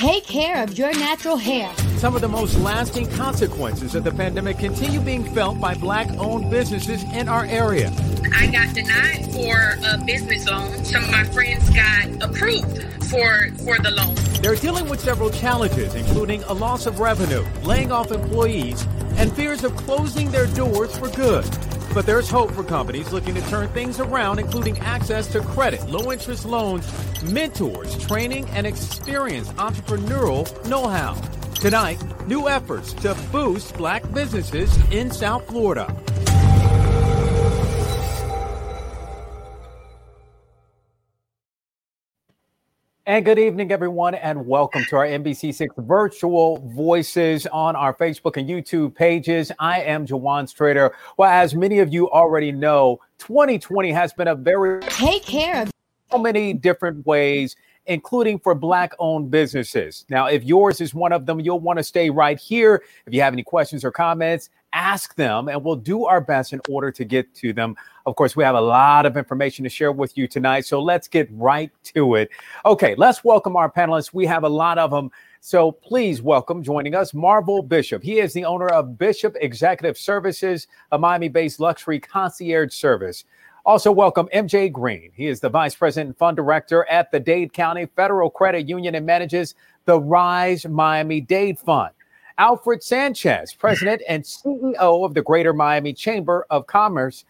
Take care of your natural hair. Some of the most lasting consequences of the pandemic continue being felt by black owned businesses in our area. I got denied for a business loan. Some of my friends got approved for, for the loan. They're dealing with several challenges, including a loss of revenue, laying off employees, and fears of closing their doors for good. But there's hope for companies looking to turn things around, including access to credit, low interest loans, mentors, training, and experienced entrepreneurial know how. Tonight, new efforts to boost black businesses in South Florida. And good evening, everyone, and welcome to our NBC6 virtual voices on our Facebook and YouTube pages. I am Jawan Strader. Well, as many of you already know, 2020 has been a very take care of so many different ways including for Black owned businesses. Now, if yours is one of them, you'll want to stay right here. If you have any questions or comments, ask them and we'll do our best in order to get to them. Of course, we have a lot of information to share with you tonight, so let's get right to it. Okay, let's welcome our panelists. We have a lot of them. So please welcome joining us Marvel Bishop. He is the owner of Bishop Executive Services, a Miami based luxury concierge service. Also, welcome MJ Green. He is the Vice President and Fund Director at the Dade County Federal Credit Union and manages the Rise Miami Dade Fund. Alfred Sanchez, President and CEO of the Greater Miami Chamber of Commerce.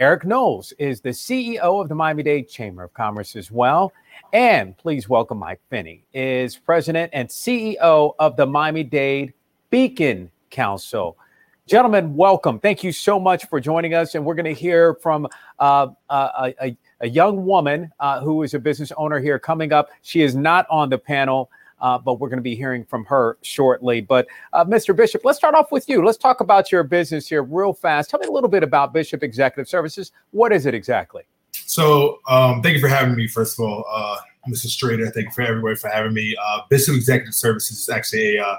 Eric Knowles is the CEO of the Miami Dade Chamber of Commerce as well. And please welcome Mike Finney, is President and CEO of the Miami Dade Beacon Council. Gentlemen, welcome. Thank you so much for joining us. And we're going to hear from uh, uh, a, a, young woman uh, who is a business owner here coming up. She is not on the panel, uh, but we're going to be hearing from her shortly. But uh, Mr. Bishop, let's start off with you. Let's talk about your business here real fast. Tell me a little bit about Bishop Executive Services. What is it exactly? So, um, thank you for having me, first of all. Uh, Mr. Strader, thank you for everybody for having me. Bishop Executive Services is actually a,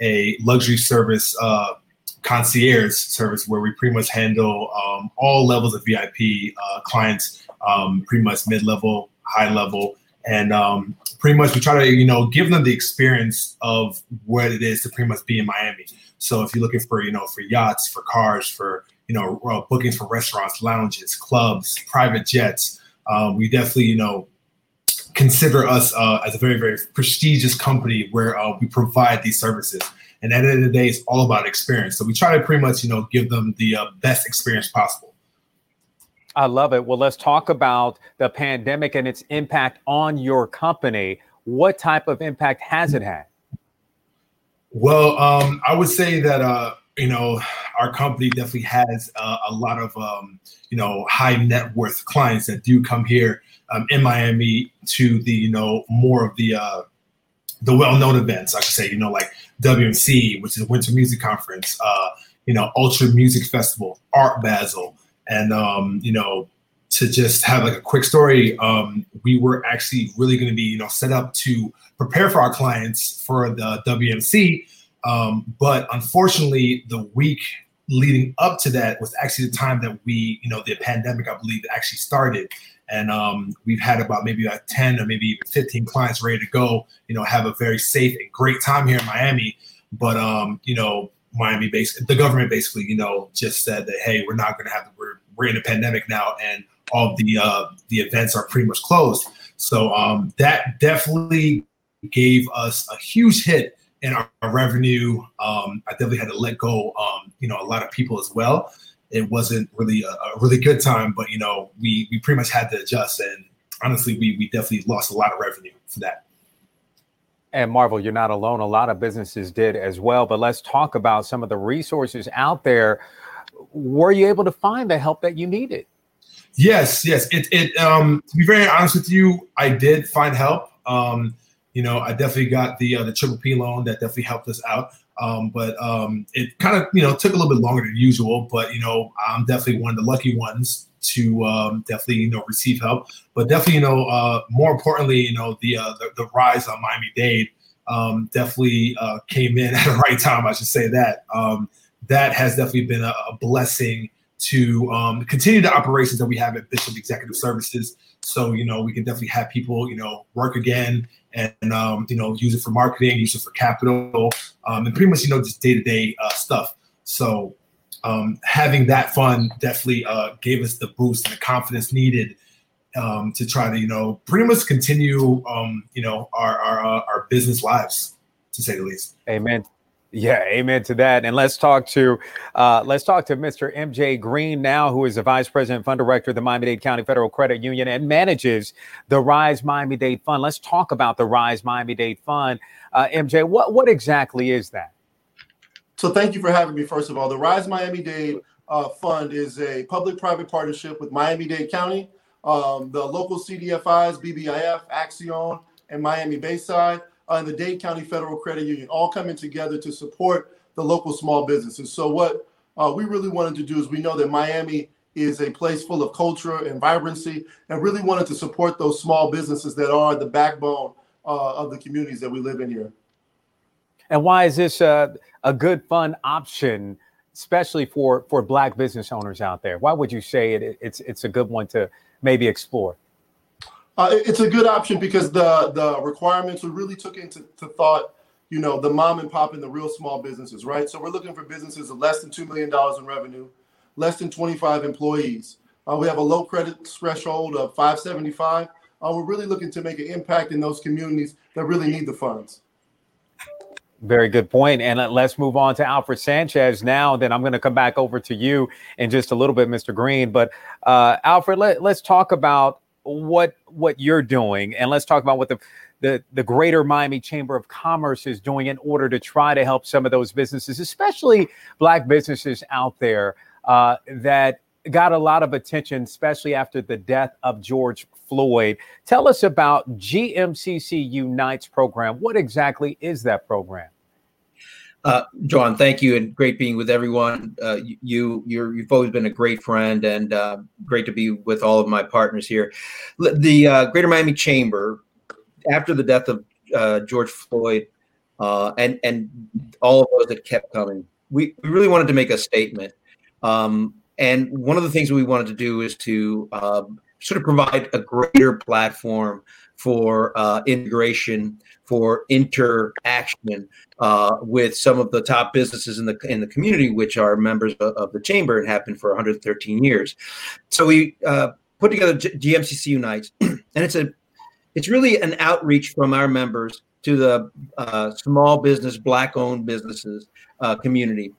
a luxury service concierge service where we pretty much handle um, all levels of VIP uh, clients, um, pretty much mid level, high level, and um, pretty much we try to you know give them the experience of what it is to pretty much be in Miami. So if you're looking for you know for yachts, for cars, for you know uh, bookings for restaurants, lounges, clubs, private jets, um, we definitely you know consider us uh, as a very very prestigious company where uh, we provide these services. And at the end of the day, it's all about experience. So we try to pretty much, you know, give them the uh, best experience possible. I love it. Well, let's talk about the pandemic and its impact on your company. What type of impact has it had? Well, um, I would say that uh, you know our company definitely has uh, a lot of um, you know high net worth clients that do come here um, in Miami to the you know more of the uh, the well-known events, I should say, you know, like WMC, which is Winter Music Conference, uh, you know, Ultra Music Festival, Art Basel, and um, you know, to just have like a quick story, um, we were actually really going to be, you know, set up to prepare for our clients for the WMC, um, but unfortunately, the week leading up to that was actually the time that we, you know, the pandemic, I believe, actually started and um, we've had about maybe like 10 or maybe even 15 clients ready to go you know have a very safe and great time here in miami. But um, you know miami based the government basically you know just said that hey we're not going to have we're, we're in a pandemic now and all the uh, the events are pretty much closed. So um, that definitely gave us a huge hit in our, our revenue. Um, i definitely had to let go um, you know a lot of people as well it wasn't really a, a, really good time, but you know, we we pretty much had to adjust, and honestly, we we definitely lost a lot of revenue for that. And Marvel, you're not alone. A lot of businesses did as well. But let's talk about some of the resources out there. Were you able to find the help that you needed? Yes, yes. It it um to be very honest with you, I did find help. Um, you know, I definitely got the uh, the triple P loan that definitely helped us out. Um, but um, it kind of you know took a little bit longer than usual. But you know I'm definitely one of the lucky ones to um, definitely you know receive help. But definitely you know uh, more importantly you know the uh, the, the, rise on Miami Dade um, definitely uh, came in at the right time. I should say that um, that has definitely been a, a blessing to um, continue the operations that we have at Bishop Executive Services. So, you know, we can definitely have people, you know, work again and, um, you know, use it for marketing, use it for capital, um, and pretty much, you know, just day to day stuff. So, um, having that fund definitely uh, gave us the boost and the confidence needed um, to try to, you know, pretty much continue, um, you know, our our, uh, our business lives, to say the least. Amen. Yeah, amen to that. And let's talk to uh, let's talk to Mr. MJ Green now, who is the vice president, fund director of the Miami-Dade County Federal Credit Union and manages the Rise Miami-Dade Fund. Let's talk about the Rise Miami-Dade Fund. Uh, MJ, what what exactly is that? So, thank you for having me. First of all, the Rise Miami-Dade uh, Fund is a public-private partnership with Miami-Dade County, um, the local CDFIs, BBIF, Accion, and Miami Bayside and the Dade County Federal Credit Union, all coming together to support the local small businesses. So what uh, we really wanted to do is we know that Miami is a place full of culture and vibrancy, and really wanted to support those small businesses that are the backbone uh, of the communities that we live in here. And why is this a, a good fun option, especially for for Black business owners out there? Why would you say it, it's it's a good one to maybe explore? Uh, it's a good option because the the requirements we really took into thought, you know, the mom and pop and the real small businesses, right? So we're looking for businesses of less than two million dollars in revenue, less than 25 employees. Uh, we have a low credit threshold of 575. Uh, we're really looking to make an impact in those communities that really need the funds. Very good point. And uh, let's move on to Alfred Sanchez now. Then I'm going to come back over to you in just a little bit, Mr. Green. But uh, Alfred, let, let's talk about what what you're doing, and let's talk about what the the, the Greater Miami Chamber of Commerce is doing in order to try to help some of those businesses, especially Black businesses out there uh, that got a lot of attention, especially after the death of George Floyd. Tell us about GMCC Unites program. What exactly is that program? Uh, John, thank you, and great being with everyone. Uh, you, you have always been a great friend, and uh, great to be with all of my partners here. The uh, Greater Miami Chamber, after the death of uh, George Floyd, uh, and and all of those that kept coming, we, we really wanted to make a statement. Um, and one of the things we wanted to do is to um, sort of provide a greater platform for integration for interaction uh, with some of the top businesses in the in the community, which are members of, of the chamber and have been for 113 years. So we uh, put together G- GMCC Unites, and it's a it's really an outreach from our members to the uh, small business, black-owned businesses uh, community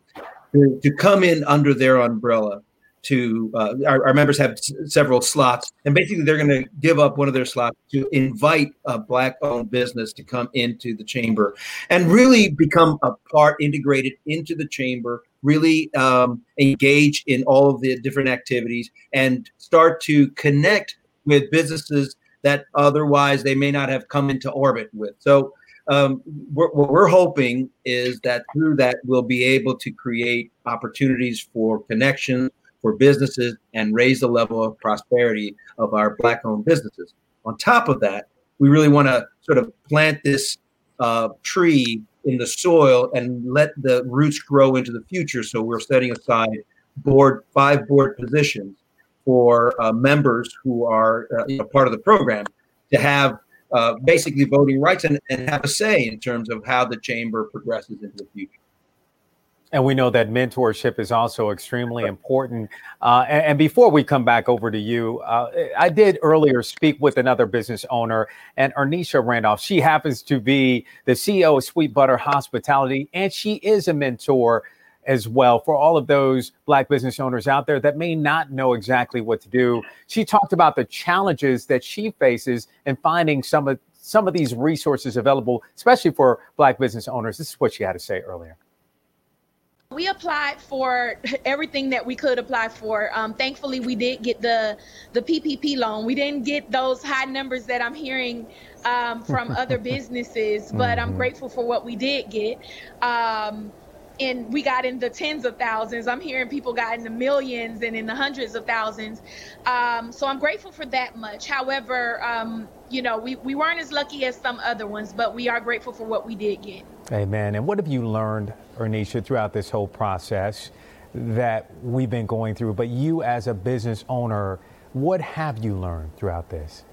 to, to come in under their umbrella to uh, our, our, members have s- several slots and basically they're going to give up one of their slots to invite a black owned business to come into the chamber and really become a part integrated into the chamber really um, engage in all of the different activities and start to connect with businesses that otherwise they may not have come into orbit with. So um, what we're hoping is that through that we'll be able to create opportunities for connections for businesses and raise the level of prosperity of our black owned businesses. On top of that, we really want to sort of plant this uh, tree in the soil and let the roots grow into the future. So we're setting aside board five board positions for uh, members who are uh, you know, part of the program to have uh, basically voting rights and, and have a say in terms of how the chamber progresses into the future. And we know that mentorship is also extremely important. Uh, and, and, before we come back over to you, uh, I did earlier speak with another business owner, and Ernisha Randolph. She happens to be the CEO of Sweet Butter Hospitality, and she is a mentor as well for all of those Black business owners out there that may not know exactly what to do. She talked about the challenges that she faces in finding some of some of these resources available, especially for Black business owners. This is what she had to say earlier. We applied for everything that we could apply for. Um, thankfully, we did get the the PPP loan. We didn't get those high numbers that I'm hearing um, from other businesses, but I'm mm-hmm. grateful for what we did get. Um, and we got in the tens of thousands. I'm hearing people got in the millions and in the hundreds of thousands. Um, so I'm grateful for that much. However, um, you know, we, we weren't as lucky as some other ones, but we are grateful for what we did get. Amen. And what have you learned, Ernisha, throughout this whole process? that we've been going through. But you, as a business owner, what have you learned throughout this?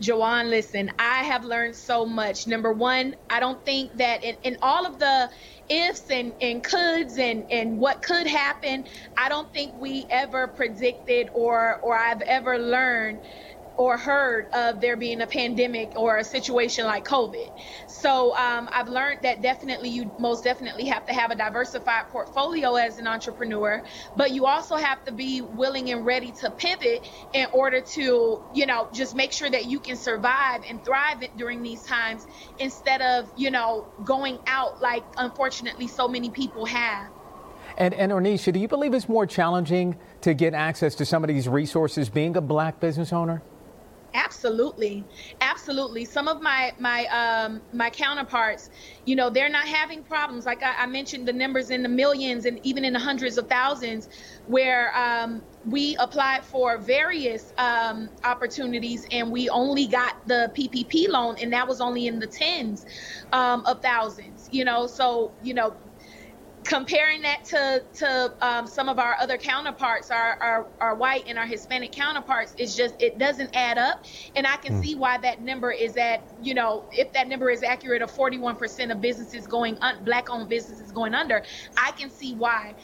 Jawan, listen, I have learned so much. Number one, I don't think that in, in all of the ifs and, and coulds and, and what could happen, I don't think we ever predicted or or I've ever learned or heard of there being a pandemic or a situation like COVID. So um, I've learned that definitely you most definitely have to have a diversified portfolio as an entrepreneur, but you also have to be willing and ready to pivot in order to, you know, just make sure that you can survive and thrive during these times instead of, you know, going out like unfortunately so many people have. And, and Ernisha, do you believe it's more challenging to get access to some of these resources being a black business owner? Absolutely, absolutely. Some of my my um, my counterparts, you know, they're not having problems. Like I, I, mentioned, the numbers in the millions and even in the hundreds of thousands, where um, we applied for various um, opportunities and we only got the PPP loan, and that was only in the tens um, of thousands. You know, so you know comparing that to to um, some of our other counterparts, our, our, our white and our Hispanic counterparts, is just it doesn't add up, and I can mm. see why that number is at you know if that number is accurate of 41% of businesses going un- black-owned businesses going under, I can see why.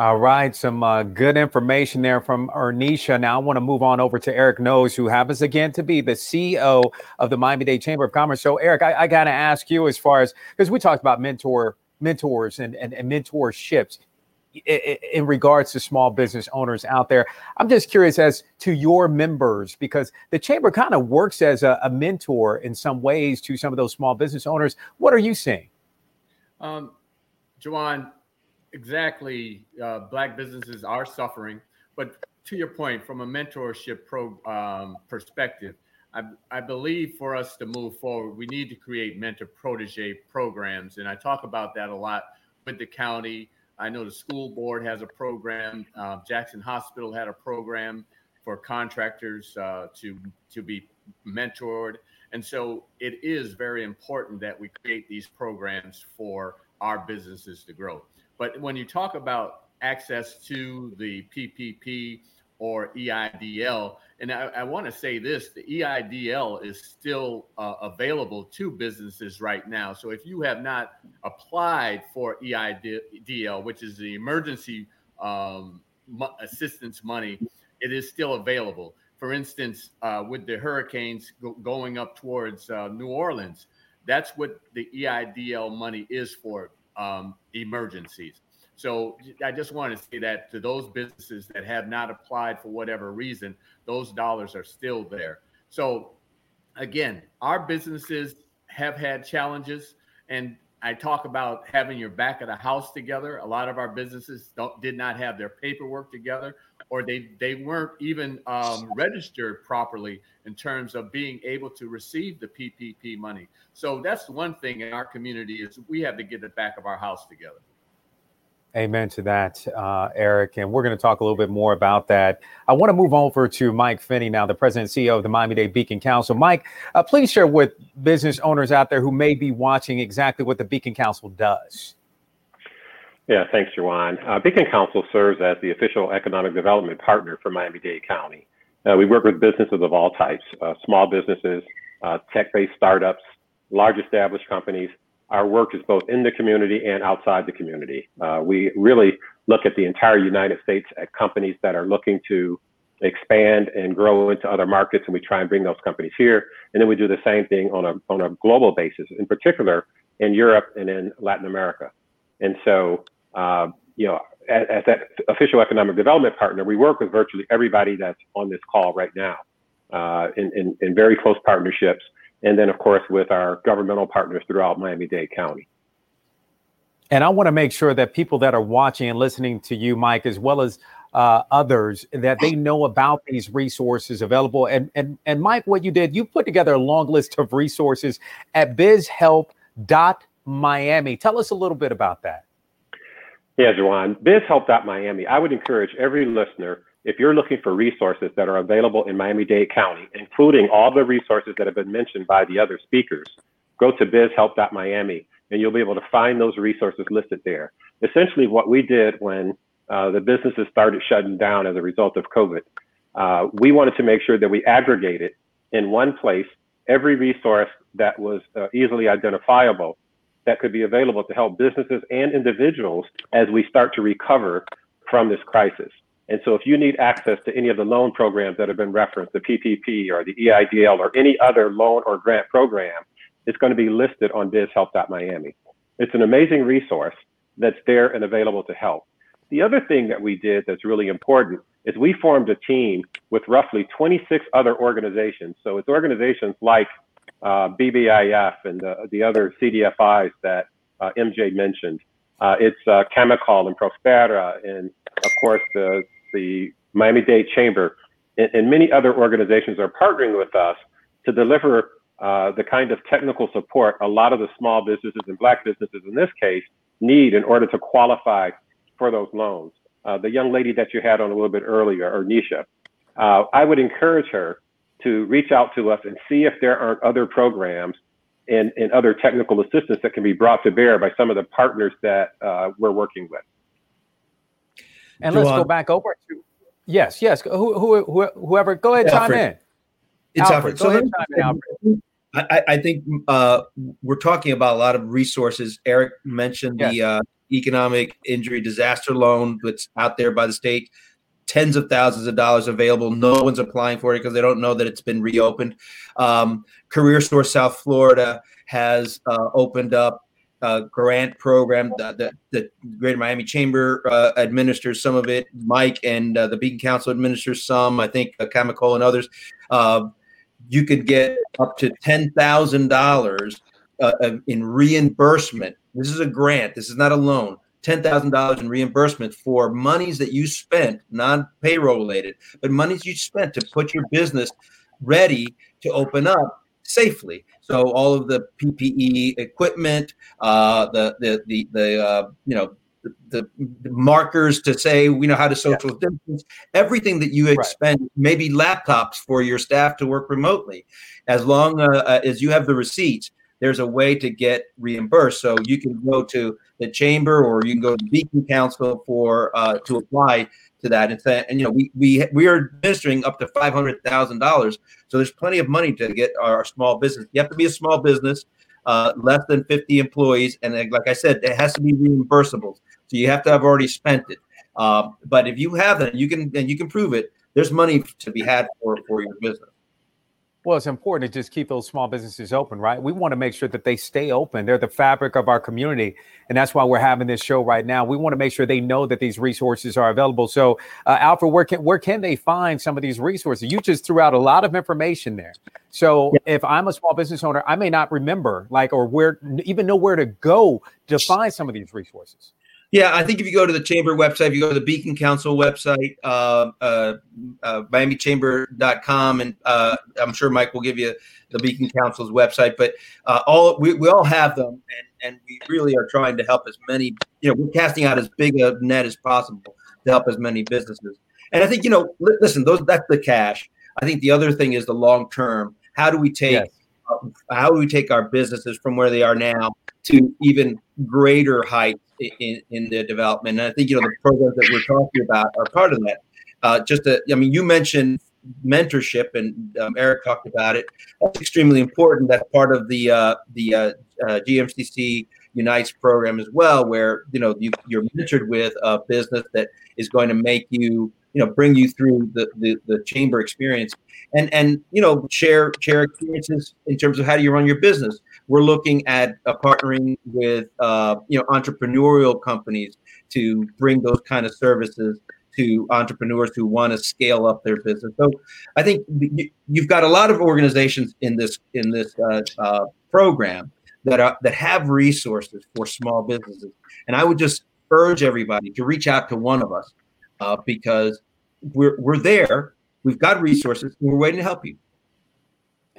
All right, some uh, good information there from Ernisha. Now I want to move on over to Eric Knowles, who happens again to be the CEO of the Miami Dade Chamber of Commerce. So, Eric, I, I got to ask you as far as because we talked about mentor mentors and, and, and mentorships in, in regards to small business owners out there. I'm just curious as to your members because the chamber kind of works as a, a mentor in some ways to some of those small business owners. What are you seeing? Um, Jawan, exactly uh, black businesses are suffering. But to your point, from a mentorship pro, um, perspective, I, I, believe for us to move forward, we need to create mentor protege programs. And I talk about that a lot with the county. I know the school board has a program. Uh, Jackson Hospital had a program for contractors uh, to to be mentored. And so it is very important that we create these programs for our businesses to grow. But when you talk about access to the PPP or EIDL, and I, I want to say this the EIDL is still uh, available to businesses right now. So if you have not applied for EIDL, which is the emergency um, assistance money, it is still available. For instance, uh, with the hurricanes go- going up towards uh, New Orleans, that's what the EIDL money is for um, emergencies. So I just want to say that to those businesses that have not applied for whatever reason, those dollars are still there. So again, our businesses have had challenges and I talk about having your back of the house together. A lot of our businesses did not have their paperwork together, or they they weren't even um, registered properly in terms of being able to receive the PPP money. So that's one thing in our community is we have to get the back of our house together. Amen to that, uh, Eric. And we're going to talk a little bit more about that. I want to move over to Mike Finney now, the president and CEO of the Miami Dade Beacon Council. Mike, uh, please share with business owners out there who may be watching exactly what the Beacon Council does. Yeah, thanks, Jawan. Uh, Beacon Council serves as the official economic development partner for Miami Dade County. Uh, we work with businesses of all types, uh, small businesses, uh, tech-based startups, large established companies, our work is both in the community and outside the community. Uh, we really look at the entire United States at companies that are looking to expand and grow into other markets, and we try and bring those companies here. And then we do the same thing on a on a global basis, in particular in Europe and in Latin America. And so, uh, you know, as, as, that official economic development partner, we work with virtually everybody that's on this call right now uh, in, in, in very close partnerships and then of course with our governmental partners throughout Miami-Dade County. And I want to make sure that people that are watching and listening to you, Mike, as well as uh, others, that they know about these resources available. And and and Mike, what you did, you put together a long list of resources at bizhelp.miami. Tell us a little bit about that. Yeah, Jawan, bizhelp.miami. I would encourage every listener if you're looking for resources that are available in Miami-Dade County, including all the resources that have been mentioned by the other speakers, go to bizhelp.miami and you'll be able to find those resources listed there. Essentially, what we did when uh, the businesses started shutting down as a result of COVID, uh, we wanted to make sure that we aggregated in one place every resource that was uh, easily identifiable that could be available to help businesses and individuals as we start to recover from this crisis. And so if you need access to any of the loan programs that have been referenced, the PPP or the EIDL or any other loan or grant program, it's going to be listed on bizhelp.miami. It's an amazing resource that's there and available to help. The other thing that we did that's really important is we formed a team with roughly 26 other organizations. So it's organizations like uh, BBIF and the, the other CDFIs that uh, MJ mentioned. Uh, it's uh, Camacol and Prospera, and of course the the Miami Dade Chamber, and, and, many other organizations are partnering with us to deliver uh, the kind of technical support a lot of the small businesses and Black businesses in this case need in order to qualify for those loans. Uh, the young lady that you had on a little bit earlier, Ernisha, uh, I would encourage her to reach out to us and see if there aren't other programs and, and other technical assistance that can be brought to bear by some of the partners that uh, we're working with. And let's go back over to yes, yes. Who, who, who whoever, go ahead, Alfred. chime in. It's Alfred. Alfred. Go so ahead, in, Alfred. I, I think uh, we're talking about a lot of resources. Eric mentioned yes. the uh, economic injury disaster loan that's out there by the state tens of thousands of dollars available. No one's applying for it because they don't know that it's been reopened. Um, Career Source South Florida has uh, opened up a grant program. The, the, the Greater Miami Chamber uh, administers some of it. Mike and uh, the Beacon Council administers some. I think uh, Camacol and others. Uh, you could get up to ten thousand dollars uh, in reimbursement. This is a grant. This is not a loan $10,000 in reimbursement for monies that you spent, non payroll related, but monies you spent to put your business ready to open up safely. So all of the PPE equipment, uh, the the the the uh, you know the, the, markers to say we know how to social yeah. distance, everything that you expend, right. maybe laptops for your staff to work remotely, as long uh, as you have the receipts there's a way to get reimbursed. So you can go to the chamber or you can go to the Beacon Council for uh, to apply to that. And, say, and you know, we we we are administering up to five hundred thousand dollars. So there's plenty of money to get our small business. You have to be a small business, uh, less than fifty employees, and like I said, it has to be reimbursable. So you have to have already spent it. Um, but if you have that, you can and you can prove it. There's money to be had for for your business. Well, it's important to just keep those small businesses open, right? We want to make sure that they stay open. They're the fabric of our community. And that's why we're having this show right now. We want to make sure they know that these resources are available. So, uh, Alfred, where can, where can they find some of these resources? You just threw out a lot of information there. So, yeah. if I'm a small business owner, I may not remember, like, or where, even know where to go to find some of these resources. Yeah, I think if you go to the chamber website, if you go to the Beacon Council website, uh, uh, uh, MiamiChamber.com, and uh, I'm sure Mike will give you the Beacon Council's website. But uh, all we, we all have them, and, and we really are trying to help as many. You know, we're casting out as big a net as possible to help as many businesses. And I think you know, listen, those that's the cash. I think the other thing is the long term. How do we take? Yes. Uh, how do we take our businesses from where they are now to even greater heights in, in the development. And I think, you know, the programs that we're talking about are part of that. Uh, just, to, I mean, you mentioned mentorship, and um, Eric talked about it. That's extremely important. That's part of the uh, the uh, uh GMCC Unites program as well, where you know you, you're mentored with a business that is going to make you, you know, bring you through the, the, the chamber experience, and and you know share share experiences in terms of how do you run your business. We're looking at uh, partnering with uh, you know entrepreneurial companies to bring those kind of services to entrepreneurs who want to scale up their business. So I think you've got a lot of organizations in this in this uh, uh, program that are that have resources for small businesses, and I would just urge everybody to reach out to one of us uh, because we're we're there. We've got resources, we're waiting to help you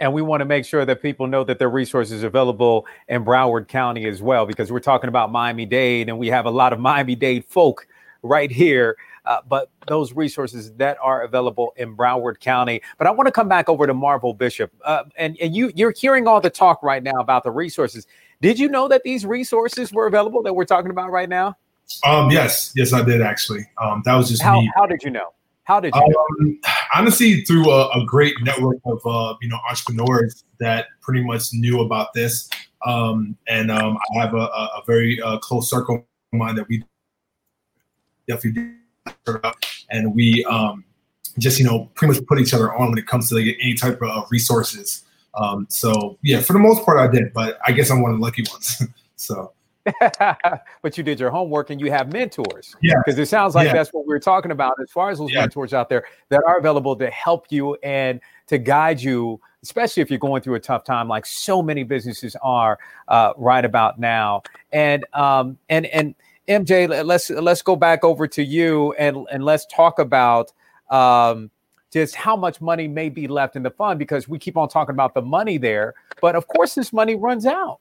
and we want to make sure that people know that their resources are available in Broward County as well, because we're talking about Miami Dade, and we have a lot of Miami Dade folk right here. Uh, but those resources that are available in Broward County. But I want to come back over to Marvel Bishop, uh, and and you you're hearing all the talk right now about the resources. Did you know that these resources were available that we're talking about right now? Um, yes, yes, I did actually. Um, that was just how, me. How did you know? How did you? Um, honestly, through a, a, great network of uh, you know entrepreneurs that pretty much knew about this, um, and um, I have a, a very uh, close circle of mine that we definitely and we um, just you know pretty much put each other on when it comes to like, any type of resources. Um, so yeah, for the most part, I did, but I guess I'm one of the lucky ones. so. but you did your homework and you have mentors. Yeah. Because it sounds like yeah. that's what we are talking about as far as those yeah. mentors out there that are available to help you and to guide you, especially if you're going through a tough time, like so many businesses are uh, right about now. And um, and and MJ, let's let's go back over to you and and let's talk about um, just how much money may be left in the fund because we keep on talking about the money there, but of course this money runs out.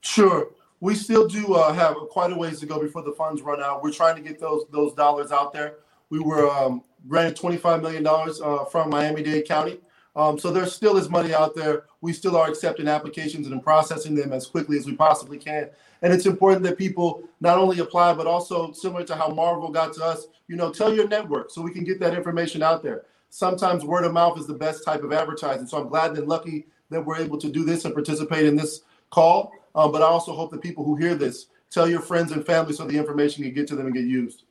Sure, we still do uh, have quite a ways to go before the funds run out. We're trying to get those those dollars out there. We were um, granted twenty five million dollars uh, from Miami Dade County. Um, so there still is money out there. We still are accepting applications and processing them as quickly as we possibly can. And it's important that people not only apply, but also similar to how Marvel got to us, you know, tell your network so we can get that information out there. Sometimes word of mouth is the best type of advertising. So I'm glad and lucky that we're able to do this and participate in this call. Um, but I also hope that people who hear this tell your friends and family so the information can get to them and get used.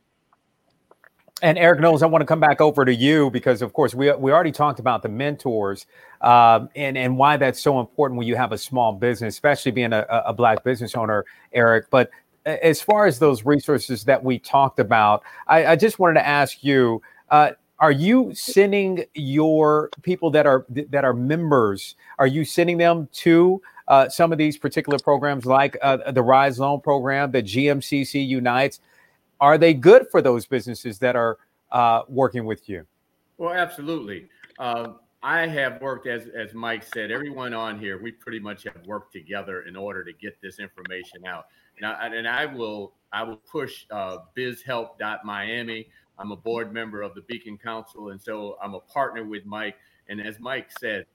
And Eric Knowles, I want to come back over to you because, of course, we, we already talked about the mentors um, and, and why that's so important when you have a small business, especially being a, a black business owner, Eric. But as far as those resources that we talked about, I, I just wanted to ask you: uh, Are you sending your people that are that are members? Are you sending them to uh, some of these particular programs, like uh, the Rise Loan Program, the GMCC Unites? are they good for those businesses that are uh, working with you? Well, absolutely. Uh, I have worked, as as Mike said, everyone on here, we pretty much have worked together in order to get this information out. Now, and I will I will push uh, BizHelp.Miami. I'm a board member of the Beacon Council, and so I'm a partner with Mike. And as Mike said,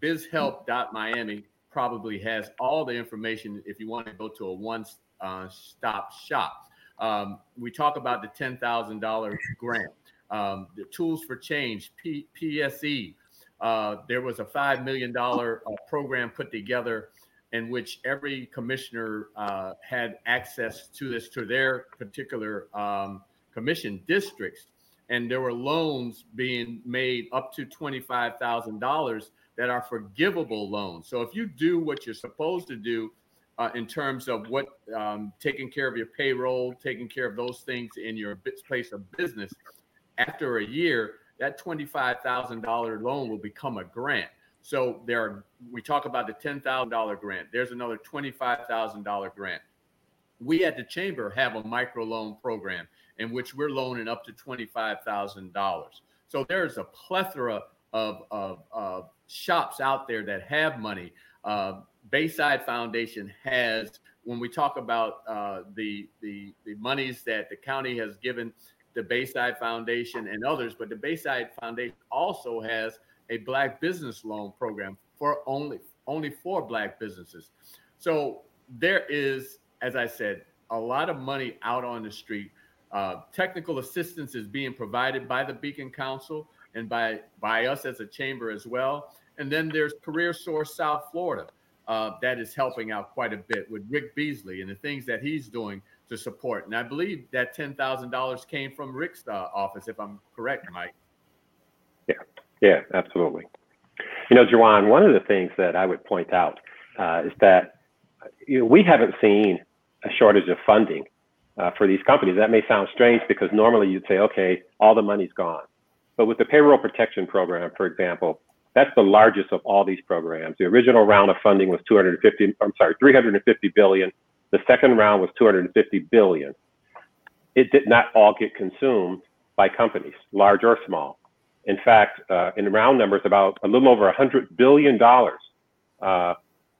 BizHelp.Miami probably has all the information if you want to go to a one-stop uh, shop. Um, we talk about the $10,000 grant, um, the Tools for Change, P- PSE. Uh, there was a $5 million uh, program put together in which every commissioner uh, had access to this to their particular um, commission districts. And there were loans being made up to $25,000 that are forgivable loans. So if you do what you're supposed to do uh, in terms of what um, taking care of your payroll, taking care of those things in your place of business. After a year, that twenty-five thousand dollar loan will become a grant. So there, are, we talk about the ten thousand dollar grant. There's another twenty-five thousand dollar grant. We at the chamber have a micro loan program in which we're loaning up to twenty-five thousand dollars. So there's a plethora of, of, of shops out there that have money. Uh, Bayside Foundation has, when we talk about uh, the, the, the monies that the county has given the Bayside Foundation and others, but the Bayside Foundation also has a black business loan program for only only for black businesses. So there is, as I said, a lot of money out on the street. Uh, technical assistance is being provided by the Beacon Council and by by us as a chamber as well. And then there's Career Source South Florida uh, that is helping out quite a bit with Rick Beasley and the things that he's doing to support. And I believe that ten thousand dollars came from Rick's uh, office, if I'm correct, Mike. Yeah, yeah, absolutely. You know, Jawan, one of the things that I would point out uh, is that you know, we haven't seen a shortage of funding uh, for these companies. That may sound strange because normally you'd say, okay, all the money's gone. But with the payroll protection program, for example, that's the largest of all these programs. The original round of funding was 250, I'm sorry, 350 billion. The second round was 250 billion. It did not all get consumed by companies, large or small. In fact, uh, in round numbers, about a little over 100 billion dollars uh,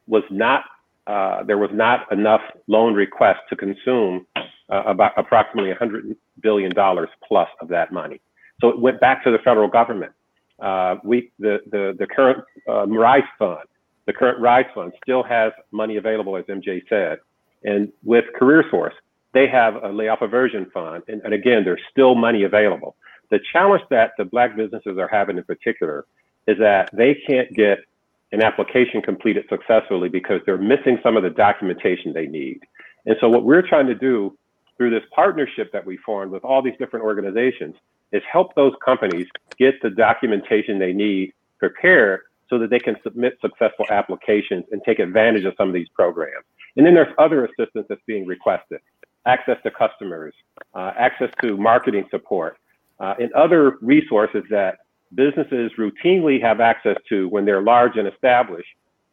was not. Uh, there was not enough loan requests to consume uh, about approximately 100 billion dollars plus of that money. So it went back to the federal government. Uh, we the the the current uh, Rise Fund the current RISE fund still has money available, as MJ said. And with CareerSource, they have a layoff aversion fund. And, and again, there's still money available. The challenge that the Black businesses are having in particular is that they can't get an application completed successfully because they're missing some of the documentation they need. And so, what we're trying to do through this partnership that we formed with all these different organizations is help those companies get the documentation they need prepared so that they can submit successful applications and take advantage of some of these programs. And then there's other assistance that's being requested access to customers, uh, access to marketing support, uh, and other resources that businesses routinely have access to when they're large and established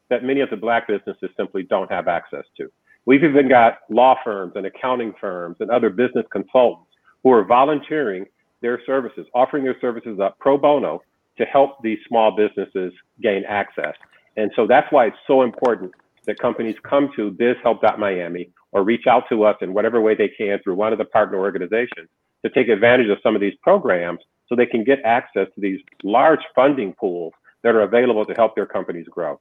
that many of the black businesses simply don't have access to. We've even got law firms and accounting firms and other business consultants who are volunteering their services, offering their services up pro bono to help these small businesses gain access. And so that's why it's so important that companies come to bizhelp.miami or reach out to us in whatever way they can through one of the partner organizations to take advantage of some of these programs so they can get access to these large funding pools that are available to help their companies grow.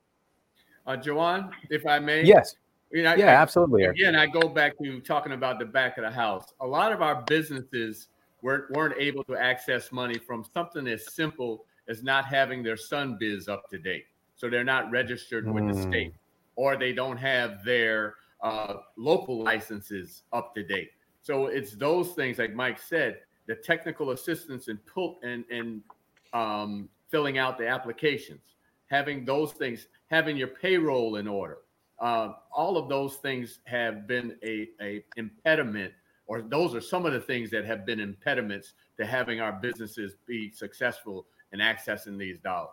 Uh, Jawan, if I may. Yes. You know, yeah, I, absolutely. Again, I go back to talking about the back of the house. A lot of our businesses weren't, weren't able to access money from something as simple as not having their SunBiz up to date. So they're not registered mm. with the state, hmm. or they don't have their uh, local licenses up to date. So it's those things, like Mike said, the technical assistance in pull and and um, filling out the applications, having those things, having your payroll in order. Uh, all of those things have been a, a impediment, or those are some of the things that have been impediments to having our businesses be successful in accessing these dollars.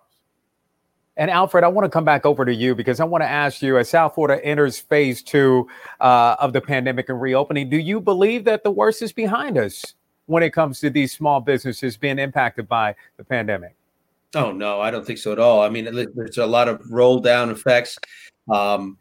And Alfred, I want to come back over to you because I want to ask you as South Florida enters phase two uh, of the pandemic and reopening, do you believe that the worst is behind us? when it comes to these small businesses being impacted by the pandemic? Oh no, I don't think so at all. I mean, there's a lot of roll down effects, um,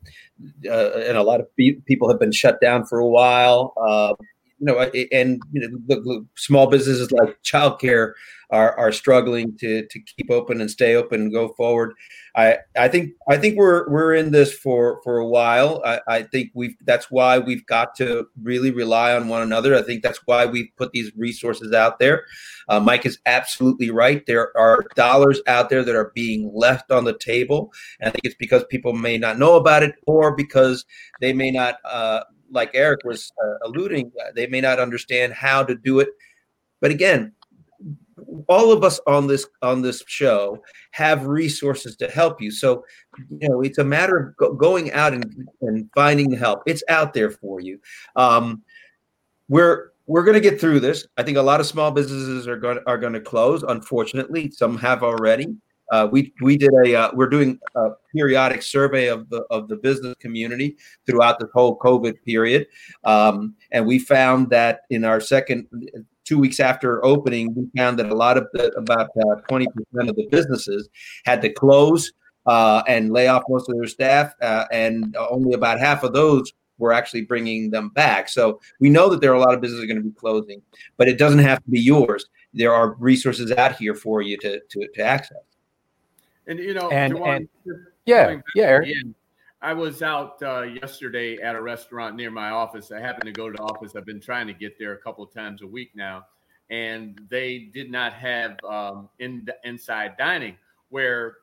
uh, and a lot of people have been shut down for a while. Uh, you know, and you know, small businesses like childcare are are struggling to to keep open and stay open and go forward. I I think I think we're we're in this for for a while. I, I think we've that's why we've got to really rely on one another. I think that's why we've put these resources out there. Uh, Mike is absolutely right. There are dollars out there that are being left on the table. And I think it's because people may not know about it or because they may not. Uh, like Eric was uh, alluding, uh, they may not understand how to do it. But again, all of us on this on this show have resources to help you. So, you know, it's a matter of go- going out and, and finding the help. It's out there for you. Um, we're we're going to get through this. I think a lot of small businesses are going are going to close. Unfortunately, some have already. Uh, we we did a uh, we're doing a periodic survey of the of the business community throughout the whole COVID period, um, and we found that in our second two weeks after opening, we found that a lot of the about uh, twenty percent of the businesses had to close uh, and lay off most of their staff, uh, and only about half of those were actually bringing them back. So we know that there are a lot of businesses going to be closing, but it doesn't have to be yours. There are resources out here for you to to, to access. And you know, and, and yeah, yeah. I was out uh, yesterday at a restaurant near my office. I happened to go to the office. I've been trying to get there a couple of times a week now, and they did not have um, in inside dining where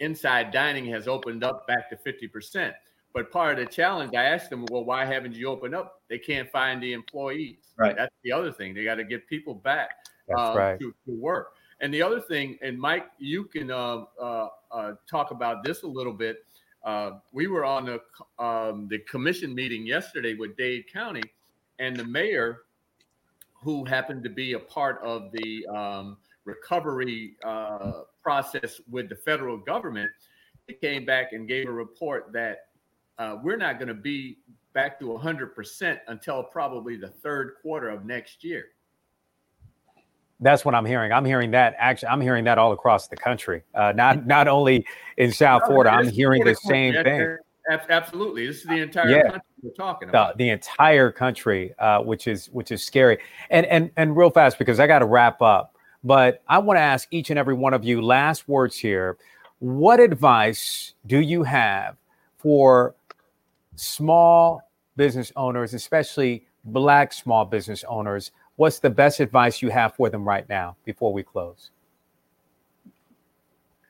inside dining has opened up back to 50%. But part of the challenge, I asked them, well, why haven't you opened up? They can't find the employees. Right. That's the other thing. They got to get people back uh, right. to, to work. And the other thing, and Mike, you can uh, uh, uh, talk about this a little bit. Uh, we were on the um, the commission meeting yesterday with Dade County, and the mayor, who happened to be a part of the um, recovery uh, process with the federal government, he came back and gave a report that uh, we're not going to be back to 100% until probably the third quarter of next year. That's what I'm hearing. I'm hearing that actually. I'm hearing that all across the country. Uh, not not only in South Florida. I'm hearing the same thing. Absolutely, this is the entire yeah. country we're talking about. The, the entire country, uh, which is which is scary. And and and real fast because I got to wrap up. But I want to ask each and every one of you last words here. What advice do you have for small business owners, especially Black small business owners? What's the best advice you have for them right now before we close?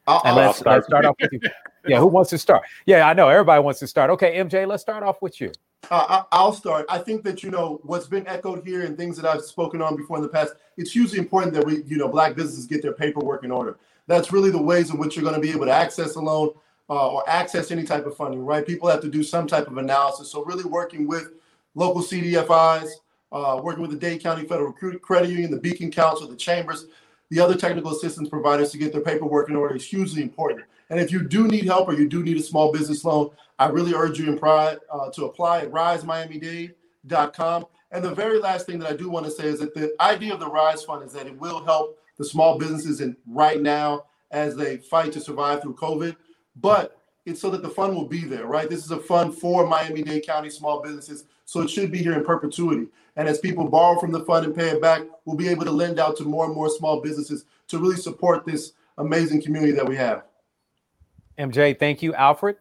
I'll, And let's, start. let's start off with you. Yeah, who wants to start? Yeah, I know everybody wants to start. Okay, MJ, let's start off with you. Uh, I'll start. I think that you know what's been echoed here and things that I've spoken on before in the past. It's hugely important that we, you know, black businesses get their paperwork in order. That's really the ways in which you're going to be able to access a loan uh, or access any type of funding. Right? People have to do some type of analysis. So really working with local CDFIs, uh, working with the Dade County Federal Cre- Credit Union, the Beacon Council, the chambers, the other technical assistance providers to get their paperwork in order is hugely important. And if you do need help or you do need a small business loan, I really urge you in pride uh, to apply at risemiamidade.com. And the very last thing that I do want to say is that the idea of the Rise Fund is that it will help the small businesses in right now as they fight to survive through COVID. But it's so that the fund will be there, right? This is a fund for Miami-Dade County small businesses, so it should be here in perpetuity. And as people borrow from the fund and pay it back, we'll be able to lend out to more and more small businesses to really support this amazing community that we have. MJ, thank you. Alfred?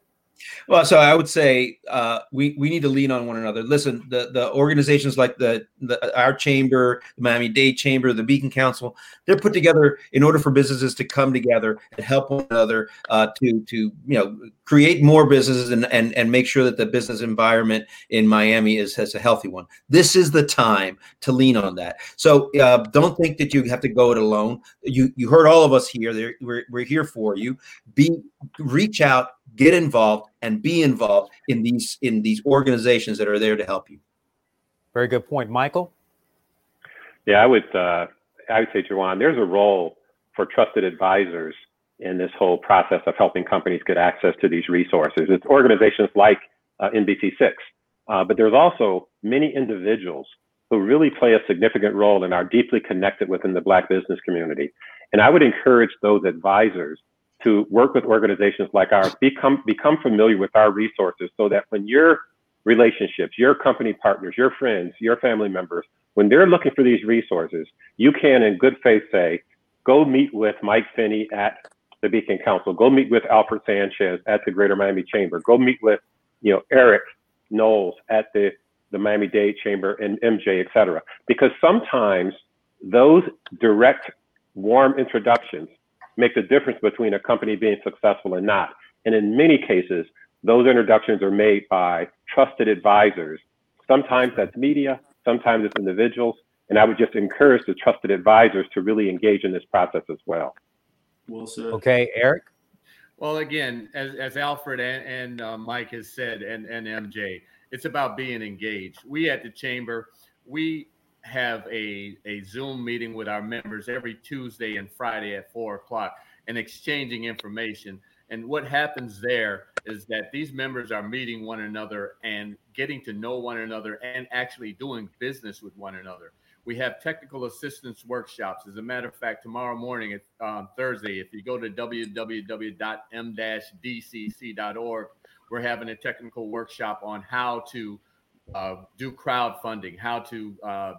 Well, so I would say uh, we we need to lean on one another. Listen, the the organizations like the, the our chamber, the Miami Dade Chamber, the Beacon Council, they're put together in order for businesses to come together and help one another uh, to to you know create more businesses and and and make sure that the business environment in Miami is has a healthy one. This is the time to lean on that. So uh, don't think that you have to go it alone. You you heard all of us here. We're we're here for you. Be reach out get involved and be involved in these in these organizations that are there to help you Very good point. Michael? Yeah, I would uh, I would say, Jawan, there's a role for trusted advisors in this whole process of helping companies get access to these resources. It's organizations like uh, NBC6, uh, but there's also many individuals who really play a significant role and are deeply connected within the Black business community. And I would encourage those advisors to work with organizations like ours, become become familiar with our resources, so that when your relationships, your company partners, your friends, your family members, when they're looking for these resources, you can, in good faith, say, go meet with Mike Finney at the Beacon Council, go meet with Alfred Sanchez at the Greater Miami Chamber, go meet with, you know, Eric Knowles at the, the Miami Dade Chamber and MJ, et cetera. Because sometimes those direct, warm introductions make the difference between a company being successful and not. And in many cases, those introductions are made by trusted advisors. Sometimes that's media, sometimes it's individuals. And I would just encourage the trusted advisors to really engage in this process as well. Well said. Okay, Eric? Well, again, as, as Alfred and, and uh, Mike has said, and, and MJ, it's about being engaged. We at the chamber, we have a, a Zoom meeting with our members every Tuesday and Friday at four o'clock and exchanging information. And what happens there is that these members are meeting one another and getting to know one another and actually doing business with one another. We have technical assistance workshops. As a matter of fact, tomorrow morning, um, Thursday, if you go to www.m-dcc.org, we're having a technical workshop on how to uh, do crowdfunding, how to uh,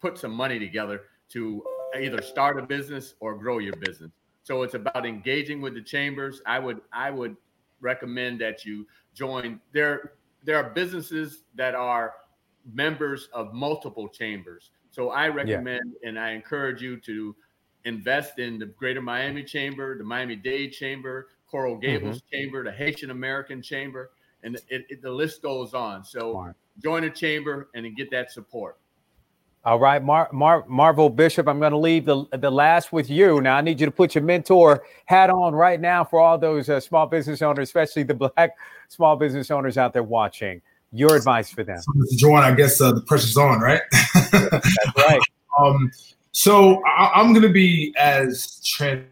put some money together to either start a business or grow your business. So it's about engaging with the chambers. I would I would recommend that you join. There there are businesses that are members of multiple chambers. So I recommend and I encourage you to invest in the Greater Miami Chamber, the Miami Dade Chamber, Coral Gables mm-hmm. Chamber, the Haitian American Chamber, and it, it, the list goes on. So join a chamber and then get that support. All right, Mar- Mar- Marvel Bishop, I'm going to leave the, the last with you. Now, I need you to put your mentor hat on right now for all those uh, small business owners, especially the black small business owners out there watching. Your advice for them. So, Mr. Jawan, I guess uh, the pressure's on, right? That's right. Um, so I, I'm going to be as trans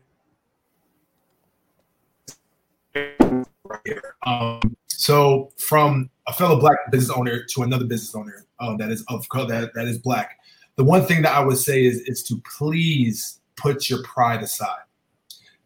right here. Um, so from a fellow black business owner to another business owner uh, that is of color that, that is black, the one thing that I would say is is to please put your pride aside.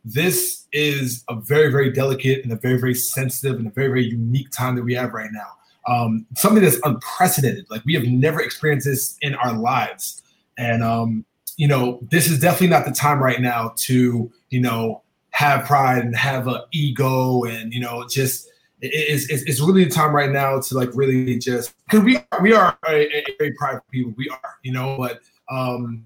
This is a very very delicate and a very very sensitive and a very very unique time that we have right now. Um, something that's unprecedented. Like we have never experienced this in our lives, and um, you know this is definitely not the time right now to you know have pride and have an ego and you know just it's, it's, it's really the time right now to like really just because we we are a, very private people we are you know but um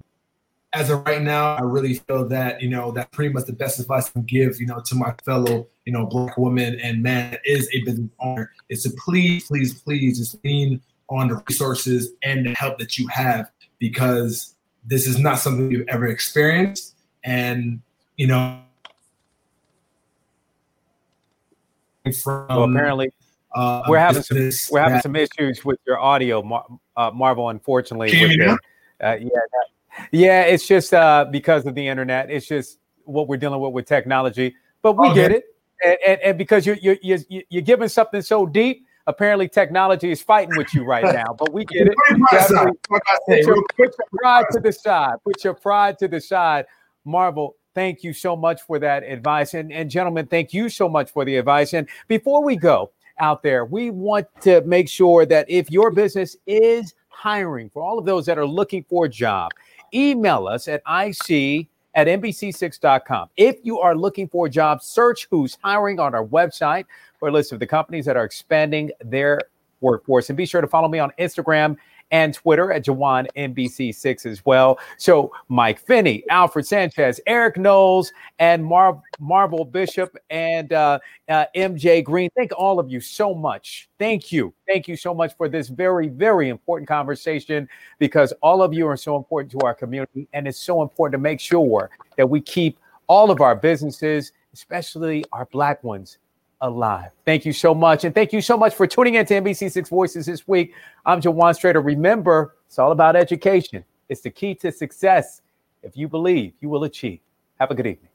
as of right now i really feel that you know that pretty much the best advice i can give you know to my fellow you know black woman and man is a business owner is to please please please just lean on the resources and the help that you have because this is not something you've ever experienced. And you know from well, apparently uh, we're having some we're having that, some issues with your audio, Mar- uh, Marvel. Unfortunately, your, uh, yeah, yeah, it's just uh, because of the internet. It's just what we're dealing with with technology, but we okay. get it, and, and, and because you're, you're you're you're giving something so deep. Apparently, technology is fighting with you right now, but we get it. Put your, put your pride to the side. Put your pride to the side, Marvel thank you so much for that advice. And, and gentlemen, thank you so much for the advice. And before we go out there, we want to make sure that if your business is hiring, for all of those that are looking for a job, email us at IC at NBC6.com. If you are looking for a job, search who's hiring on our website for a list of the companies that are expanding their workforce. And be sure to follow me on Instagram and Twitter at Jawan NBC6 as well. So Mike Finney, Alfred Sanchez, Eric Knowles, and Mar- Marvel Bishop and uh, uh, MJ Green. Thank all of you so much. Thank you. Thank you so much for this very, very important conversation because all of you are so important to our community. And it's so important to make sure that we keep all of our businesses, especially our Black ones, alive. Thank you so much. And thank you so much for tuning in to NBC6 Voices this week. I'm Jawan Strader. Remember, it's all about education, it's the key to success. If you believe, you will achieve. Have a good evening.